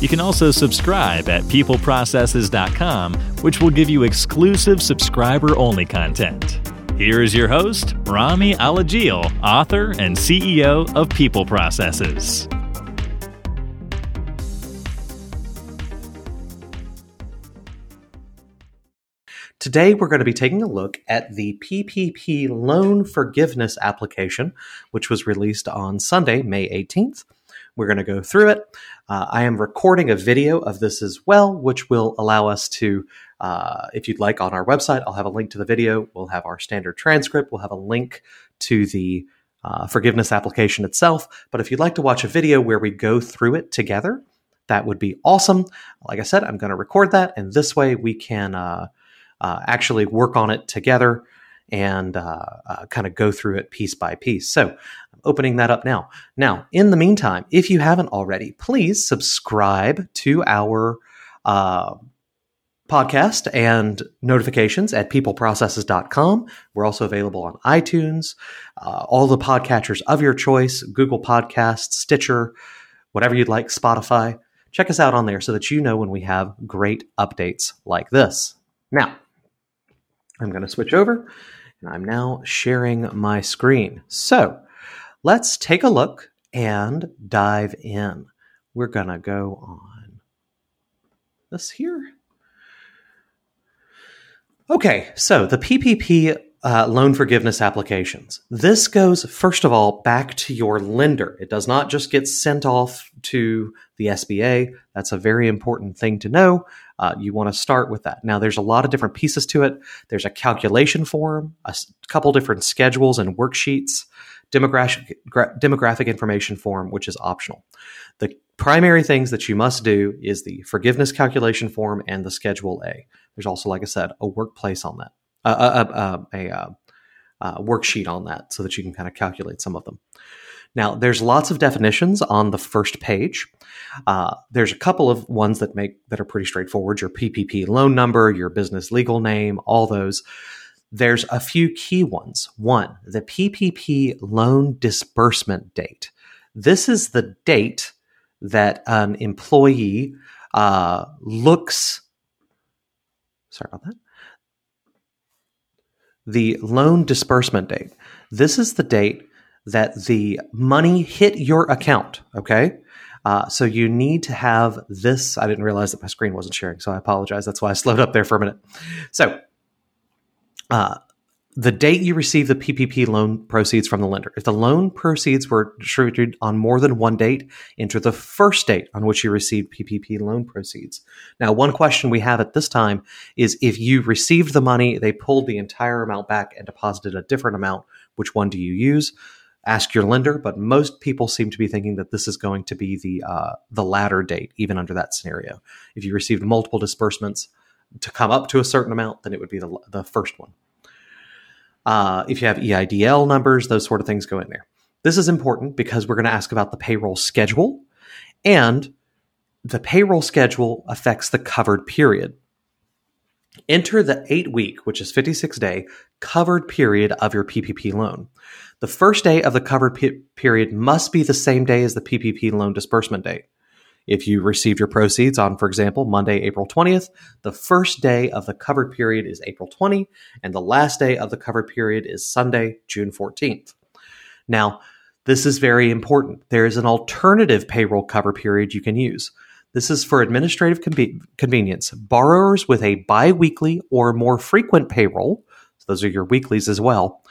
You can also subscribe at peopleprocesses.com, which will give you exclusive subscriber only content. Here is your host, Rami Alajil, author and CEO of People Processes. Today, we're going to be taking a look at the PPP loan forgiveness application, which was released on Sunday, May 18th. We're going to go through it. Uh, I am recording a video of this as well, which will allow us to, uh, if you'd like, on our website, I'll have a link to the video. We'll have our standard transcript. We'll have a link to the uh, forgiveness application itself. But if you'd like to watch a video where we go through it together, that would be awesome. Like I said, I'm going to record that, and this way we can uh, uh, actually work on it together and uh, uh, kind of go through it piece by piece. So opening that up now. Now, in the meantime, if you haven't already, please subscribe to our uh, podcast and notifications at peopleprocesses.com. We're also available on iTunes, uh, all the podcatchers of your choice, Google Podcasts, Stitcher, whatever you'd like, Spotify. Check us out on there so that you know when we have great updates like this. Now, I'm going to switch over and I'm now sharing my screen. So let's take a look and dive in. We're going to go on this here. Okay, so the PPP uh, loan forgiveness applications. This goes, first of all, back to your lender. It does not just get sent off to the SBA. That's a very important thing to know. Uh, you want to start with that. Now, there's a lot of different pieces to it. There's a calculation form, a couple different schedules and worksheets, demographic, demographic information form, which is optional. The primary things that you must do is the forgiveness calculation form and the Schedule A. There's also, like I said, a workplace on that uh, uh, a, a, a worksheet on that so that you can kind of calculate some of them. Now, there's lots of definitions on the first page. Uh, there's a couple of ones that make that are pretty straightforward. Your PPP loan number, your business legal name, all those. There's a few key ones. One, the PPP loan disbursement date. This is the date that an employee uh, looks. Sorry about that the loan disbursement date. This is the date that the money hit your account. Okay. Uh, so you need to have this. I didn't realize that my screen wasn't sharing, so I apologize. That's why I slowed up there for a minute. So, uh, the date you receive the PPP loan proceeds from the lender. If the loan proceeds were distributed on more than one date, enter the first date on which you received PPP loan proceeds. Now, one question we have at this time is if you received the money, they pulled the entire amount back and deposited a different amount, which one do you use? Ask your lender, but most people seem to be thinking that this is going to be the uh, the latter date, even under that scenario. If you received multiple disbursements to come up to a certain amount, then it would be the, the first one. Uh, if you have EIDL numbers, those sort of things go in there. This is important because we're going to ask about the payroll schedule, and the payroll schedule affects the covered period. Enter the eight week, which is 56 day, covered period of your PPP loan. The first day of the covered period must be the same day as the PPP loan disbursement date. If you received your proceeds on, for example, Monday, April 20th, the first day of the covered period is April 20, and the last day of the covered period is Sunday, June 14th. Now, this is very important. There is an alternative payroll cover period you can use. This is for administrative convenience. Borrowers with a biweekly or more frequent payroll, so those are your weeklies as well,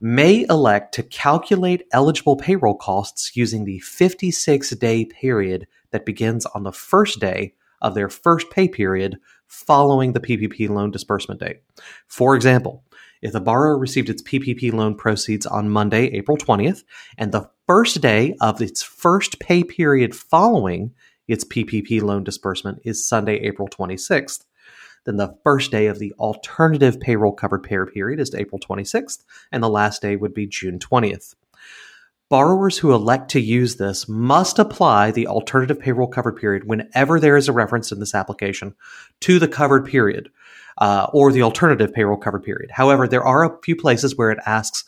may elect to calculate eligible payroll costs using the 56 day period that begins on the first day of their first pay period following the PPP loan disbursement date. For example, if the borrower received its PPP loan proceeds on Monday, April 20th, and the first day of its first pay period following its PPP loan disbursement is Sunday, April 26th. Then the first day of the alternative payroll covered pay period is April 26th, and the last day would be June 20th. Borrowers who elect to use this must apply the alternative payroll covered period whenever there is a reference in this application to the covered period uh, or the alternative payroll covered period. However, there are a few places where it asks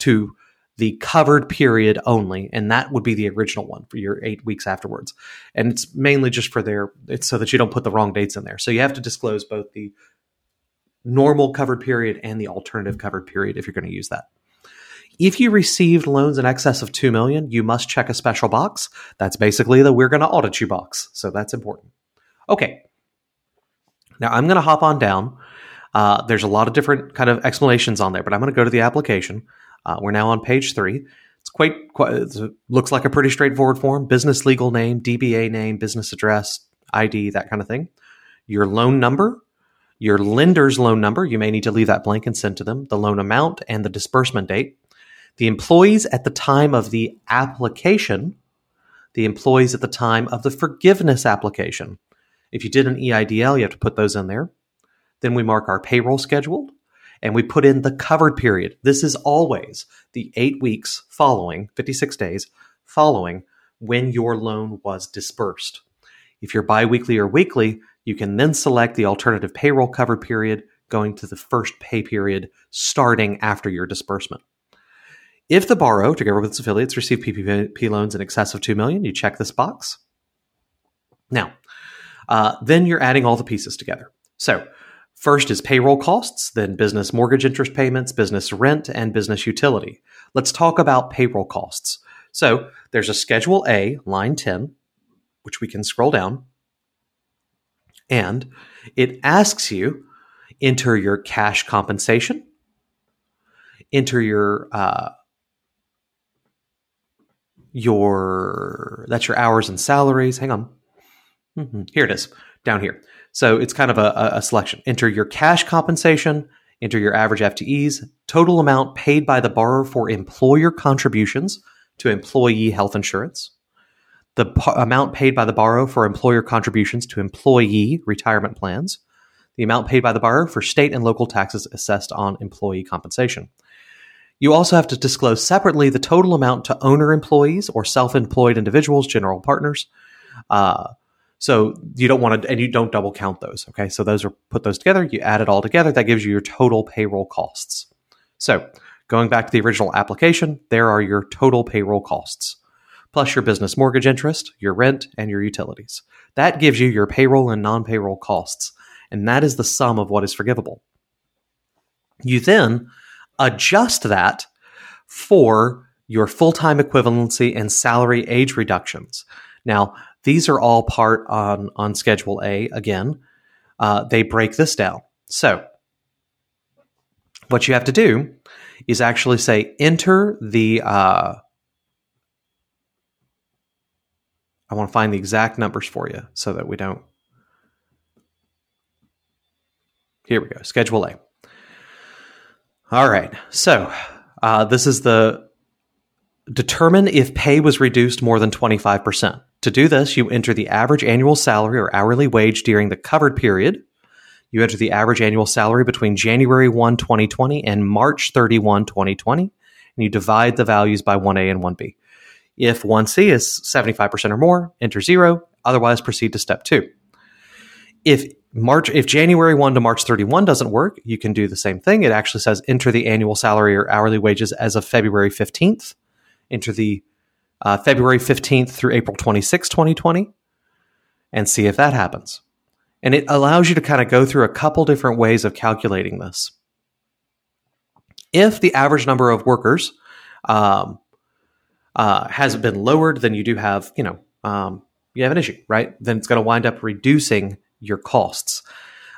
to the covered period only, and that would be the original one for your eight weeks afterwards. And it's mainly just for their, it's so that you don't put the wrong dates in there. So you have to disclose both the normal covered period and the alternative covered period if you're going to use that. If you received loans in excess of 2 million, you must check a special box. That's basically the we're going to audit you box. So that's important. Okay. Now I'm going to hop on down. Uh, there's a lot of different kind of explanations on there, but I'm going to go to the application. Uh, we're now on page three. It's quite, quite it looks like a pretty straightforward form: business legal name, DBA name, business address, ID, that kind of thing. Your loan number, your lender's loan number. You may need to leave that blank and send to them. The loan amount and the disbursement date. The employees at the time of the application. The employees at the time of the forgiveness application. If you did an EIDL, you have to put those in there. Then we mark our payroll scheduled and we put in the covered period. This is always the eight weeks following, 56 days following when your loan was disbursed. If you're biweekly or weekly, you can then select the alternative payroll covered period going to the first pay period starting after your disbursement. If the borrower, together with its affiliates, receive PPP loans in excess of 2 million, you check this box. Now, uh, then you're adding all the pieces together. So First is payroll costs, then business mortgage interest payments, business rent, and business utility. Let's talk about payroll costs. So there's a Schedule A, line 10, which we can scroll down, and it asks you enter your cash compensation, enter your uh, your that's your hours and salaries. Hang on, mm-hmm. here it is down here. So it's kind of a, a selection. Enter your cash compensation, enter your average FTEs, total amount paid by the borrower for employer contributions to employee health insurance, the p- amount paid by the borrower for employer contributions to employee retirement plans, the amount paid by the borrower for state and local taxes assessed on employee compensation. You also have to disclose separately the total amount to owner employees or self employed individuals, general partners, uh, so you don't want to, and you don't double count those. Okay. So those are put those together. You add it all together. That gives you your total payroll costs. So going back to the original application, there are your total payroll costs plus your business mortgage interest, your rent, and your utilities. That gives you your payroll and non payroll costs. And that is the sum of what is forgivable. You then adjust that for your full time equivalency and salary age reductions. Now, these are all part on, on Schedule A. Again, uh, they break this down. So, what you have to do is actually say enter the. Uh, I want to find the exact numbers for you so that we don't. Here we go. Schedule A. All right. So uh, this is the determine if pay was reduced more than 25%. To do this, you enter the average annual salary or hourly wage during the covered period. You enter the average annual salary between January 1, 2020 and March 31, 2020, and you divide the values by 1A and 1B. If 1C is 75% or more, enter 0, otherwise proceed to step 2. If March if January 1 to March 31 doesn't work, you can do the same thing. It actually says enter the annual salary or hourly wages as of February 15th. Enter the uh, February 15th through April 26, 2020, and see if that happens. And it allows you to kind of go through a couple different ways of calculating this. If the average number of workers um, uh, has been lowered, then you do have, you know, um, you have an issue, right? Then it's going to wind up reducing your costs.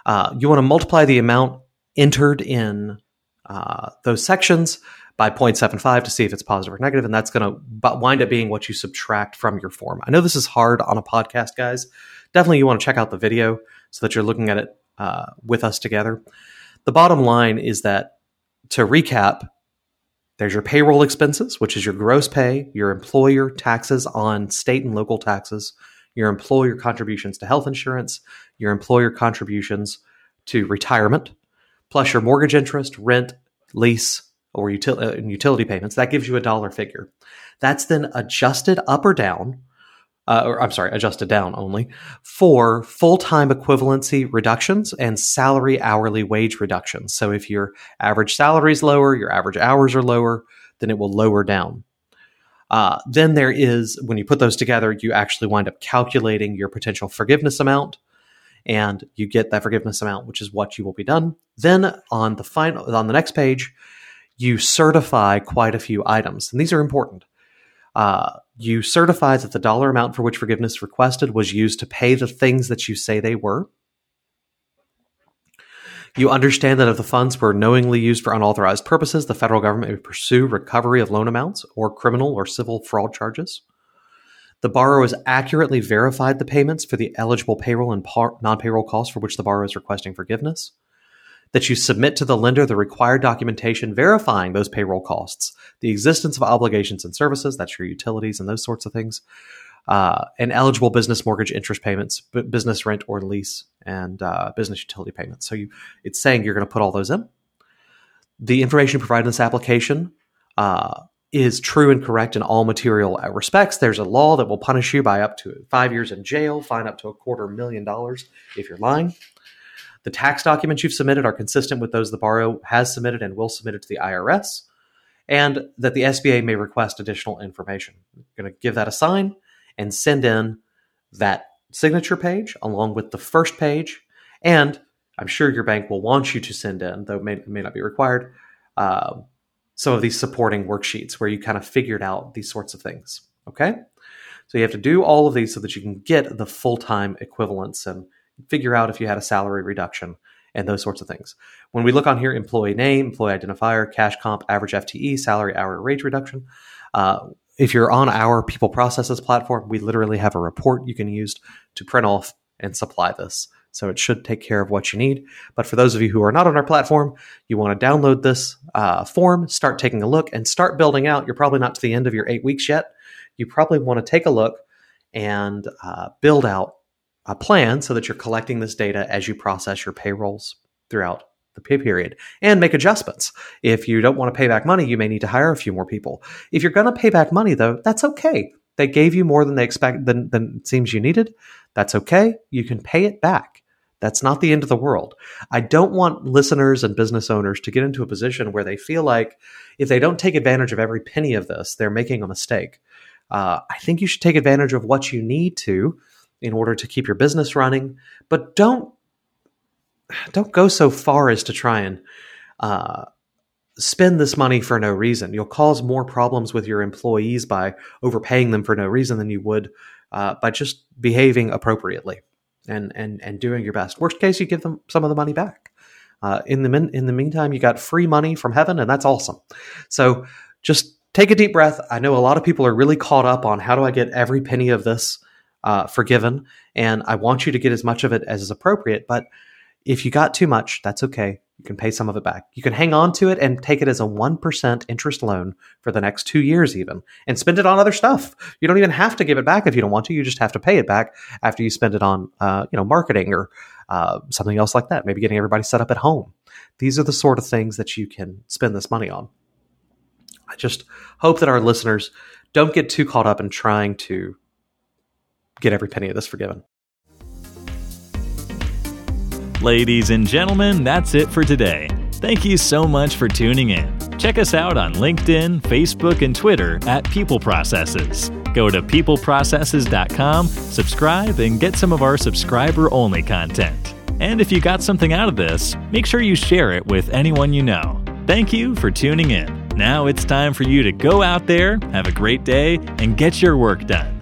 Uh, you want to multiply the amount entered in uh, those sections by 0.75 to see if it's positive or negative, and that's going to wind up being what you subtract from your form. I know this is hard on a podcast, guys. Definitely, you want to check out the video so that you're looking at it uh, with us together. The bottom line is that to recap, there's your payroll expenses, which is your gross pay, your employer taxes on state and local taxes, your employer contributions to health insurance, your employer contributions to retirement, plus your mortgage interest, rent, lease, or util- uh, utility payments. That gives you a dollar figure. That's then adjusted up or down, uh, or I'm sorry, adjusted down only for full time equivalency reductions and salary hourly wage reductions. So if your average salary is lower, your average hours are lower, then it will lower down. Uh, then there is, when you put those together, you actually wind up calculating your potential forgiveness amount and you get that forgiveness amount, which is what you will be done. Then on the final, on the next page, you certify quite a few items, and these are important. Uh, you certify that the dollar amount for which forgiveness requested was used to pay the things that you say they were. You understand that if the funds were knowingly used for unauthorized purposes, the federal government may pursue recovery of loan amounts or criminal or civil fraud charges. The borrower has accurately verified the payments for the eligible payroll and par- non payroll costs for which the borrower is requesting forgiveness. That you submit to the lender the required documentation verifying those payroll costs, the existence of obligations and services, that's your utilities and those sorts of things, uh, and eligible business mortgage interest payments, b- business rent or lease, and uh, business utility payments. So you, it's saying you're going to put all those in. The information provided in this application uh, is true and correct in all material respects. There's a law that will punish you by up to five years in jail, fine up to a quarter million dollars if you're lying. The tax documents you've submitted are consistent with those the borrower has submitted and will submit it to the IRS, and that the SBA may request additional information. I'm going to give that a sign and send in that signature page along with the first page. And I'm sure your bank will want you to send in, though it may, may not be required, uh, some of these supporting worksheets where you kind of figured out these sorts of things. Okay? So you have to do all of these so that you can get the full time equivalents and figure out if you had a salary reduction and those sorts of things. When we look on here, employee name, employee identifier, cash comp, average FTE, salary, hour, rate reduction. Uh, if you're on our people processes platform, we literally have a report you can use to print off and supply this. So it should take care of what you need. But for those of you who are not on our platform, you want to download this uh, form, start taking a look, and start building out. You're probably not to the end of your eight weeks yet. You probably want to take a look and uh, build out a plan so that you're collecting this data as you process your payrolls throughout the pay period and make adjustments. If you don't want to pay back money, you may need to hire a few more people. If you're going to pay back money, though, that's okay. They gave you more than they expect than, than it seems you needed. That's okay. You can pay it back. That's not the end of the world. I don't want listeners and business owners to get into a position where they feel like if they don't take advantage of every penny of this, they're making a mistake. Uh, I think you should take advantage of what you need to in order to keep your business running, but don't don't go so far as to try and uh, spend this money for no reason. You'll cause more problems with your employees by overpaying them for no reason than you would uh, by just behaving appropriately and and and doing your best. Worst case, you give them some of the money back. Uh, in the min- in the meantime, you got free money from heaven, and that's awesome. So just take a deep breath. I know a lot of people are really caught up on how do I get every penny of this uh, forgiven, and I want you to get as much of it as is appropriate, but if you got too much, that's okay. You can pay some of it back. You can hang on to it and take it as a 1% interest loan for the next two years, even, and spend it on other stuff. You don't even have to give it back if you don't want to. You just have to pay it back after you spend it on, uh, you know, marketing or uh, something else like that. Maybe getting everybody set up at home. These are the sort of things that you can spend this money on. I just hope that our listeners don't get too caught up in trying to get every penny of this forgiven. Ladies and gentlemen, that's it for today. Thank you so much for tuning in. Check us out on LinkedIn, Facebook, and Twitter at People Processes. Go to peopleprocesses.com, subscribe, and get some of our subscriber only content. And if you got something out of this, make sure you share it with anyone you know. Thank you for tuning in. Now it's time for you to go out there, have a great day, and get your work done.